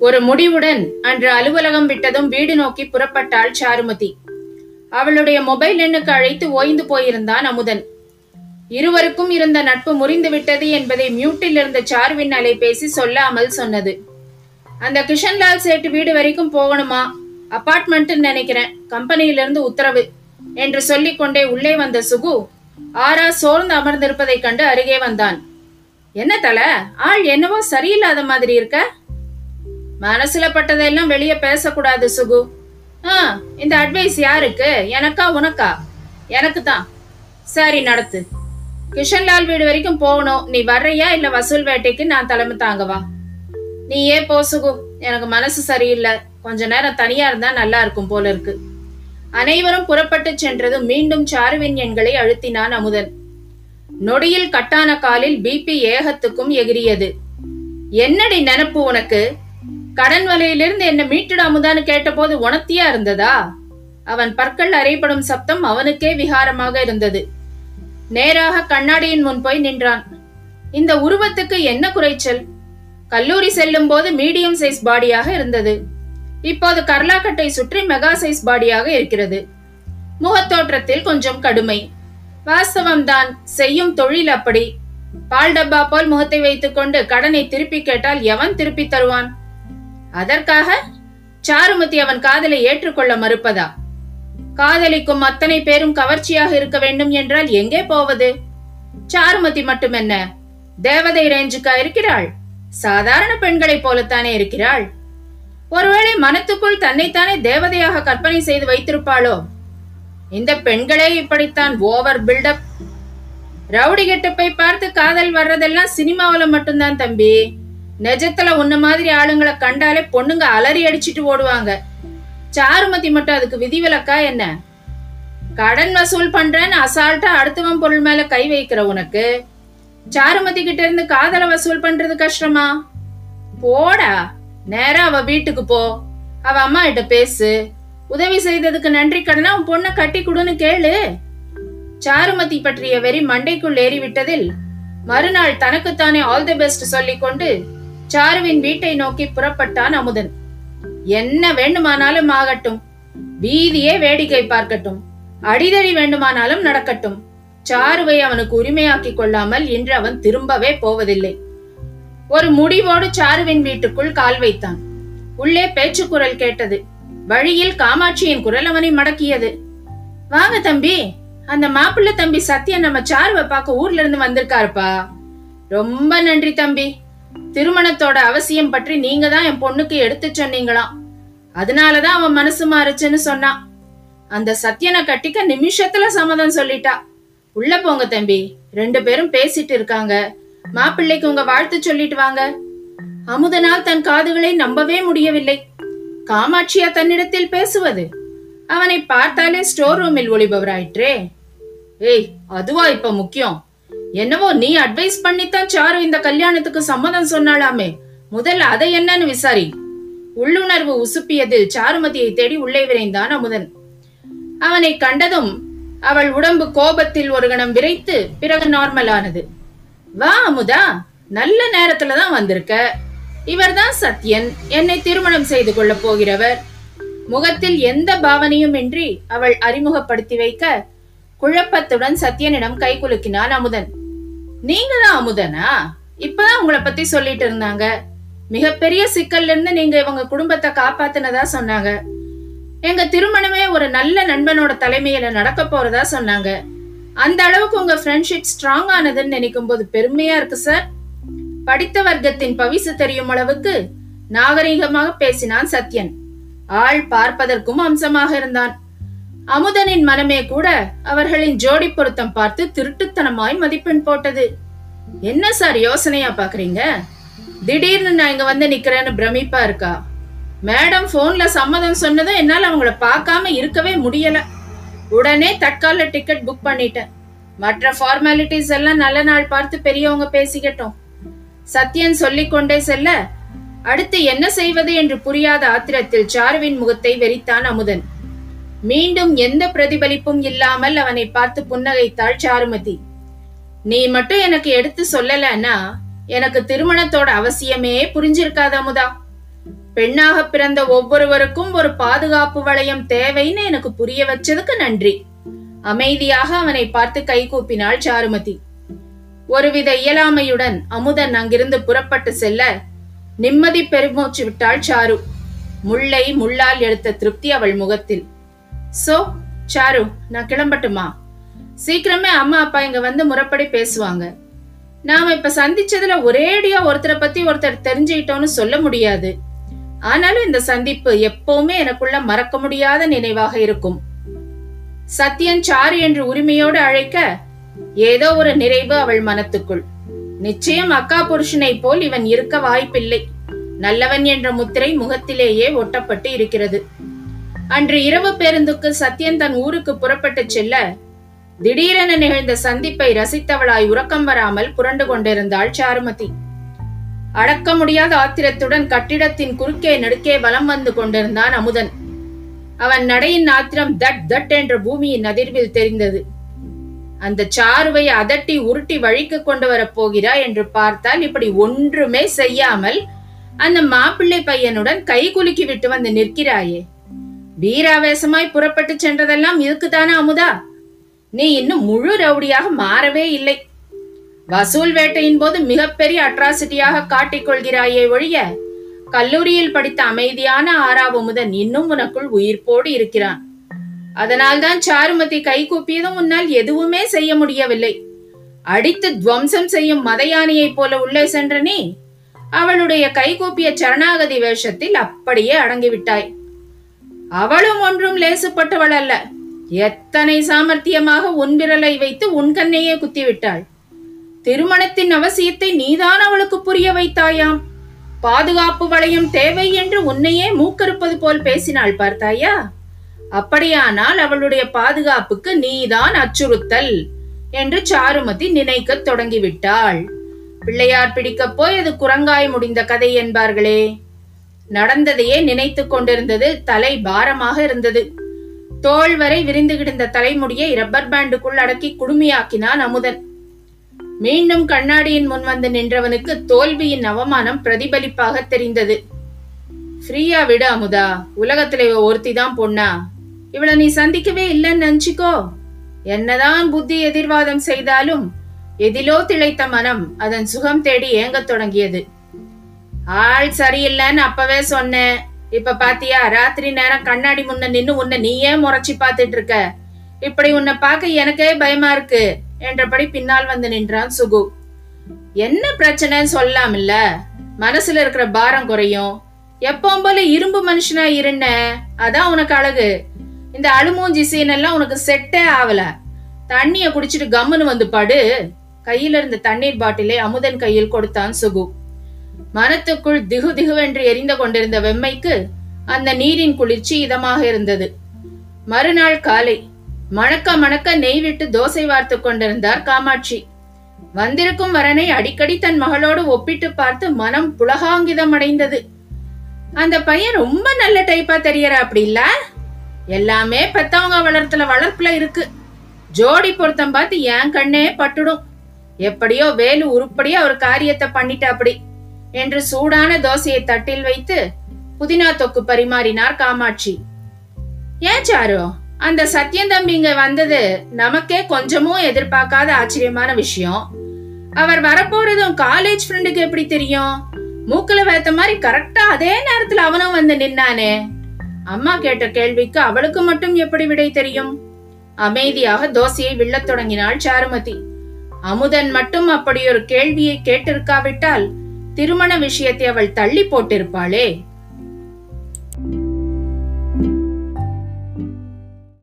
ஒரு முடிவுடன் அன்று அலுவலகம் விட்டதும் வீடு நோக்கி புறப்பட்டாள் சாருமதி. அவளுடைய மொபைல் எண்ணுக்கு அழைத்து ஓய்ந்து போயிருந்தான் அமுதன். இருவருக்கும் இருந்த நட்பு முறிந்து விட்டது என்பதை மியூட்டில் இருந்த சார்வின் அலைபேசி சொல்லாமல் சொன்னது. அந்த கிஷன்லால் சேட்டு வீடு வரைக்கும் போகணுமா? அபார்ட்மெண்ட் நினைக்கிறேன். கம்பெனியிலிருந்து உத்தரவு என்று சொல்லிக்கொண்டே உள்ளே வந்த சுகு ஆரா சோர்ந்து அமர்ந்திருப்பதைக் கண்டு அருகே வந்தான். என்ன தல? ஆள் என்னவோ சரியில்லாத மாதிரி இருக்க? மனசுல பட்டதெல்லாம் வெளியே பேசக்கூடாது சுகு. ஆ இந்த அட்வைஸ் யாருக்கு? எனக்கா உனக்கா? எனக்கு தான் சரி நடத்து. கிஷன்லால் வீடு வரைக்கும் போகணும். நீ வர்றியா இல்ல வசூல் வேட்டைக்கு நான் தலைமை தாங்கவா நீ ஏன் போ சுகு. எனக்கு மனசு சரியில்லை. கொஞ்ச நேரம் தனியா இருந்தா நல்லா இருக்கும் போல இருக்கு. அனைவரும் புறப்பட்டு சென்றதும் மீண்டும் சாருவின் எண்களை அழுத்தினான் அமுதன். நொடியில் கட்டான காலில் பிபி ஏகத்துக்கும் எகிரியது. என்னடி நினப்பு உனக்கு? கடன் வலையிலிருந்து என்ன மீட்டுட அமுதான்னு கேட்டபோது உணர்த்தியா இருந்ததா? அவன் பற்கள் அறைப்படும் சப்தம் அவனுக்கே விகாரமாக இருந்தது. நேராக கண்ணாடியின் முன் போய் நின்றான். இந்த உருவத்துக்கு என்ன குறைச்சல்? கல்லூரி செல்லும் போது மீடியம் சைஸ் பாடியாக இருந்தது. இப்போது கர்லாக்கட்டை சுற்றி மெகா சைஸ் பாடியாக இருக்கிறது. முகத்தோற்றத்தில் கொஞ்சம் கடுமை. வாஸ்தவம்தான் செய்யும் தொழில் அப்படி. பால் டப்பா போல் முகத்தை வைத்துக்கொண்டு கடனை திருப்பி கேட்டால் எவன் திருப்பி தருவான்? அதற்காக சாருமதி அவன் காதலை ஏற்றுக்கொள்ள மறுப்பதா? காதலிக்கும் அத்தனை பேரும் கவர்ச்சியாக இருக்க வேண்டும் என்றால் எங்கே போவது? சாருமதி மட்டுமென்ன? தேவதை ரேஞ்சுக்கா இருக்கிறாள்? சாதாரண பெண்களைப் போலத்தானே இருக்கிறாள்? ஒருவேளை மனத்துக்குள் தன்னைத்தானே தேவதையாக கற்பனை செய்து வைத்திருப்பாளோ? இந்த பெண்களே இப்படித்தான் ஓவர் பில்டப். ரவுடி கெட்டப்பை பார்த்து காதல் வர்றதெல்லாம் சினிமாவில் மட்டும்தான் தம்பி. நெஜத்துல உன்ன மாதிரி ஆளுங்களை கண்டாலே பொண்ணுங்க அலறி அடிச்சிட்டு ஓடுவாங்க. சாருமதி மட்டும் அதுக்கு விதிவிலக்கா என்ன? கடன் வசூல் பண்றேன்னு அசால்ட்டா அடுத்தவன் பொருள் மேல கை வைக்கிற உனக்கு? சாருமதி கிட்ட இருந்து காதல வசூல் பண்றது கஷ்டமா? போடா. நேரா அவ வீட்டுக்கு போ. அவ அம்மா கிட்ட பேசு. உதவி செய்ததுக்கு நன்றி கடனா உன் பொண்ணை கட்டி கொடுன்னு கேளு. சாருமதி பற்றிய வெறி மண்டைக்குள் ஏறி விட்டதில் மறுநாள் தனக்குத்தானே ஆல் தி பெஸ்ட் சொல்லிக்கொண்டு சாருவின் வீட்டை நோக்கி புறப்பட்டான் அமுதன். என்ன வேண்டுமானாலும் ஆகட்டும். வீதியே வேடிக்கை பார்க்கட்டும். அடிதடி வேண்டுமானாலும் நடக்கட்டும். சாருவை அவனுக்கு உரிமையாக்கிக் கொள்ளாமல் இன்று அவன் திரும்பவே போவதில்லை. ஒரு முடிவோடு சாருவின் வீட்டுக்குள் கால் வைத்தான். உள்ளே பேச்சு குரல் கேட்டது. வழியில் காமாட்சியின் குரல் அவனை மடக்கியது. வாங்க தம்பி அந்த மாப்பிள்ளை தம்பி சத்யன் நம்ம சாருவை பார்க்க ஊர்ல இருந்து வந்திருக்காருப்பா. ரொம்ப நன்றி தம்பி. திருமணத்தோட அவசியம் பற்றி நீங்க தான் என் பொண்ணுக்கு எடுத்து சொன்னீங்களாம் அதனாலதான் அவன் மனசு மாறுச்சுன்னு சொன்னான் அந்த சத்யனை கட்டிக்க நிமிஷத்துல சம்மதம் சொல்லிட்டா. உள்ள போங்க தம்பி ரெண்டு பேரும் பேசிட்டு இருக்காங்க. மாப்பிள்ளைக்கு உங்க வாழ்த்து சொல்லிட்டு வாங்க. அமுதனால் தன் காதுகளை நம்பவே முடியவில்லை. காமாட்சியா தன்னிடத்தில் பேசுவது? அவனை பார்த்தாலே ஸ்டோர் ரூமில் ஒளிபவராயிற்றே. ஏய் அதுவா இப்ப முக்கியம்? என்னவோ நீ அட்வைஸ் பண்ணித்தான் சாரு இந்த கல்யாணத்துக்கு சம்மதம் சொன்னாலாமே முதல்ல அதை என்னன்னு விசாரி. உள்ளுணர்வு உசுப்பியதில் சாருமதியை தேடி உள்ளே விரைந்தான் அமுதன். அவனை கண்டதும் அவள் உடம்பு கோபத்தில் ஒரு கணம் விரைத்து பிறகு நார்மலானது வா அமுதா நல்ல நேரத்துல தான் வந்திருக்க. இவர்தான் சத்யன் என்னை திருமணம் செய்து கொள்ளப் போகிறவர். முகத்தில் எந்த பாவனையும் இன்றி அவள் அறிமுகப்படுத்தி வைக்க குழப்பத்துடன் சத்யனிடம் கை குலுக்கினான் அமுதன். நீங்களா அமுதனா? இப்பதான் உங்களை பத்தி சொல்லிட்டு இருந்தாங்க. மிகப்பெரிய சிக்கல்ல இருந்து நீங்க இவங்க குடும்பத்தை காப்பாத்தினதா சொன்னாங்க. எங்க திருமணமே ஒரு நல்ல நண்பனோட தலைமையில நடக்க போறதா சொன்னாங்க. அந்த அளவுக்கு உங்க ஃப்ரெண்ட்ஷிப் ஸ்ட்ராங் ஆனதுன்னு நினைக்கும் போது பெருமையா இருக்கு சார் படித்த வர்க்கத்தின் பவிசு தெரியும் அளவுக்கு நாகரீகமாக பேசினான் சத்யன். ஆள் பார்ப்பதற்கும் அம்சமாக இருந்தான். அமுதனின் மனமே கூட அவர்களின் ஜோடி பொருத்தம் பார்த்து திருட்டுத்தனமாய் மதிப்பெண் போட்டது. என்ன சார் யோசனையா பாக்குறீங்க? திடீர்னு நான் இங்க வந்து நிக்கிறேன்னு பிரமிப்பா இருக்கா? மேடம் போன்ல சம்மதம் சொன்னதும் என்னால அவங்கள பார்க்காம இருக்கவே முடியல. உடனே தற்கால டிக்கெட் புக் பண்ணிட்டேன். மற்ற ஃபார்மாலிட்டிஸ் எல்லாம் நல்ல நாள் பார்த்து பெரியவங்க பேசிக்கட்டும். சத்யன் சொல்லிக்கொண்டே செல்ல அடுத்து என்ன செய்வது என்று புரியாத ஆத்திரத்தில் சாருவின் முகத்தை வெறித்தான் அமுதன். மீண்டும் எந்த பிரதிபலிப்பும் இல்லாமல் அவனை பார்த்து புன்னகைத்தாள் சாருமதி. நீ மட்டும் எனக்கு எடுத்து சொல்லலன்னா எனக்கு திருமணத்தோட அவசியமே புரிஞ்சிருக்காத அமுதா பெண்ணாக பிறந்த ஒவ்வொருவருக்கும் ஒரு பாதுகாப்பு வளையம் தேவைன்னு எனக்கு புரிய வச்சதுக்கு நன்றி. அமைதியாக அவனை பார்த்து கைகூப்பினாள் சாருமதி. ஒருவித இயலாமையுடன் அமுதன் அங்கிருந்து புறப்பட்டு செல்ல நிம்மதி பெருமூச்சு விட்டாள் சாரு. முல்லை முள்ளால் எடுத்த திருப்தி அவள் முகத்தில். சோ சாரு நான் கிளம்பட்டுமா? சீக்கிரமே அம்மா அப்பா இங்க வந்து முறைப்படி பேசுவாங்க. நாம இப்ப சந்திச்சதுல ஒரேடியா ஒருத்தரை பத்தி ஒருத்தர் தெரிஞ்சுக்கிட்டோம்னு சொல்ல முடியாது. ஆனாலும் இந்த சந்திப்பு எப்பவுமே எனக்குள்ள மறக்க முடியாத நினைவாக இருக்கும். சத்தியன் சாரு என்று உரிமையோடு அழைக்க ஏதோ ஒரு நிறைவு அவள் மனத்துக்குள். நிச்சயம் அக்கா புருஷனை போல் இவன் இருக்க வாய்ப்பில்லை. நல்லவன் என்ற முத்திரை முகத்திலேயே ஒட்டப்பட்டு இருக்கிறது. அன்று இரவு பேருந்துக்கு சத்யன் தன் ஊருக்கு புறப்பட்டு செல்ல திடீரென நிகழ்ந்த சந்திப்பை ரசித்தவளாய் உறக்கம் வராமல் புரண்டு கொண்டிருந்தாள் சாருமதி. அடக்க முடியாத ஆத்திரத்துடன் கட்டிடத்தின் குறுக்கே நெடுக்கே வலம் வந்து கொண்டிருந்தான் அமுதன். அவன் நடையின் ஆத்திரம் தட் தட் என்ற பூமியின் அதிர்வில் தெரிந்தது. அந்த சாருவை அதட்டி உருட்டி வழிக்கு கொண்டு வரப் போகிறாய் என்று பார்த்தால் இப்படி ஒன்றுமே செய்யாமல் அந்த மாப்பிள்ளை பையனுடன் கை குலுக்கி விட்டு வந்து நிற்கிறாயே. வீராவேசமாய் புறப்பட்டு சென்றதெல்லாம் இதுக்குதானே அமுதா? நீ இன்னும் முழு ரவுடியாக மாறவே இல்லை. வசூல் வேட்டையின் போது மிகப்பெரிய அட்ராசிட்டியாக காட்டிக்கொள்கிறாயே ஒழிய கல்லூரியில் படித்த அமைதியான ஆறாவமுதன் இன்னும் உனக்குள் உயிர்ப்போடு இருக்கிறான். அதனால்தான் சாருமதி கை கூப்பியதும் உன்னால் எதுவுமே செய்ய முடியவில்லை. அடித்து துவம்சம் செய்யும் மதயானையைப் போல உள்ளே சென்ற நீ அவளுடைய கைகூப்பிய சரணாகதி வேஷத்தில் அப்படியே அடங்கிவிட்டாய். அவளும் ஒன்றும் லேசுப்பட்டவள் அல்ல. எத்தனை சாமர்த்தியமாக உன் விரலை வைத்து உன் கண்ணையே குத்திவிட்டாள். திருமணத்தின் அவசியத்தை நீதான் அவளுக்கு புரிய வைத்தாயாம். பாதுகாப்பு வளையம் தேவை என்று உன்னையே மூக்கறுப்பது போல் பேசினாள் பார்த்தாயா? அப்படியானால் அவளுடைய பாதுகாப்புக்கு நீதான் அச்சுறுத்தல் என்று சாருமதி நினைக்கத் தொடங்கிவிட்டாள். பிள்ளையார் பிடிக்கப் போய் அது குரங்காய் முடிந்த கதை என்பார்களே. நடந்ததையே நினைத்துக் கொண்டிருந்தது தலை பாரமாக இருந்தது. தோள் வரை விரிந்து கிடந்த தலைமுடியை ரப்பர் பேண்டுக்குள் அடக்கி குடுமியாக்கினான் அமுதன். மீண்டும் கண்ணாடியின் முன் வந்து நின்றவனுக்கு தோல்வியின் அவமானம் பிரதிபலிப்பாக தெரிந்தது. ஃப்ரீயா விடு அமுதா உலகத்துல இவ ஒருத்தி தான் பொண்ணா. இவளை நீ சந்திக்கவே இல்லைன்னு நினைச்சுக்கோ. என்னதான் புத்தி எதிர்வாதம் செய்தாலும் எதிலோ திளைத்த மனம் அதன் சுகம் தேடி ஏங்கத் தொடங்கியது. ஆள் சரியில்லைன்னு அப்பவே சொன்னேன். இப்ப பாத்தியா ராத்திரி நேரம் கண்ணாடி முன்ன நின்னு உன்னை நீயே முறைச்சி பாத்துட்டு இருக்க. இப்படி உன்னை பார்க்க எனக்கே பயமா இருக்கு என்றபடி பின்னால் வந்து நின்றான் சுகு. என்ன பிரச்சனைன்னு சொல்லலாம் இல்ல மனசுல இருக்கிற பாரம் குறையும். எப்பவும் போல இரும்பு மனுஷனா இருந்த அதான் உனக்கு அழகு. இந்த அழுமூஞ்சி சீன் எல்லாம் உனக்கு செட்டே ஆகல தண்ணிய குடிச்சிட்டு கம்முன்னு வந்து படு. கையில இருந்த தண்ணீர் பாட்டிலை அமுதன் கையில் கொடுத்தான் சுகு. மனத்துக்குள் திகு திகுவென்று எரிந்து கொண்டிருந்த வெம்மைக்கு அந்த நீரின் குளிர்ச்சி இதமாக இருந்தது. மறுநாள் காலை மணக்க மணக்க நெய் விட்டு தோசை வார்த்து கொண்டிருந்தார் காமாட்சி. வந்திருக்கும் வரனை அடிக்கடி தன் மகளோடு ஒப்பிட்டு பார்த்து மனம் புலகாங்கிதம் அடைந்தது அந்த பையன் ரொம்ப நல்ல டைப்பா தெரியற அப்படி இல்ல? எல்லாமே பெத்தவங்க வளர்த்துல வளர்ப்புல இருக்கு. ஜோடி பொருத்தம் பார்த்து என் கண்ணே பட்டுடும். எப்படியோ வேலு உருப்படியோ ஒரு காரியத்தை பண்ணிட்ட அப்படி. என்று சூடான தோசையை தட்டில் வைத்து புதினா தொக்கு பரிமாறினார் காமாட்சி. ஏன் சாரு? அந்த சத்யன் தம்பி இங்க வந்தது நமக்கே கொஞ்சமும் எதிர்பார்க்காத ஆச்சரியமான விஷயம். அவர் வரப்போறதும் காலேஜ் ஃப்ரெண்டுக்கு எப்படி தெரியும்? மூக்குல வைத்த மாதிரி கரெக்டா அதே நேரத்துல அவனும் வந்து நின்னானே. அம்மா கேட்ட கேள்விக்கு அவளுக்கு மட்டும் எப்படி விடை தெரியும்? அமைதியாக தோசையை விழத் தொடங்கினாள் சாருமதி. அமுதன் மட்டும் அப்படி ஒரு கேள்வியை கேட்டிருக்காவிட்டால் திருமண விஷயத்தை அவள் தள்ளி போட்டிருப்பாளே?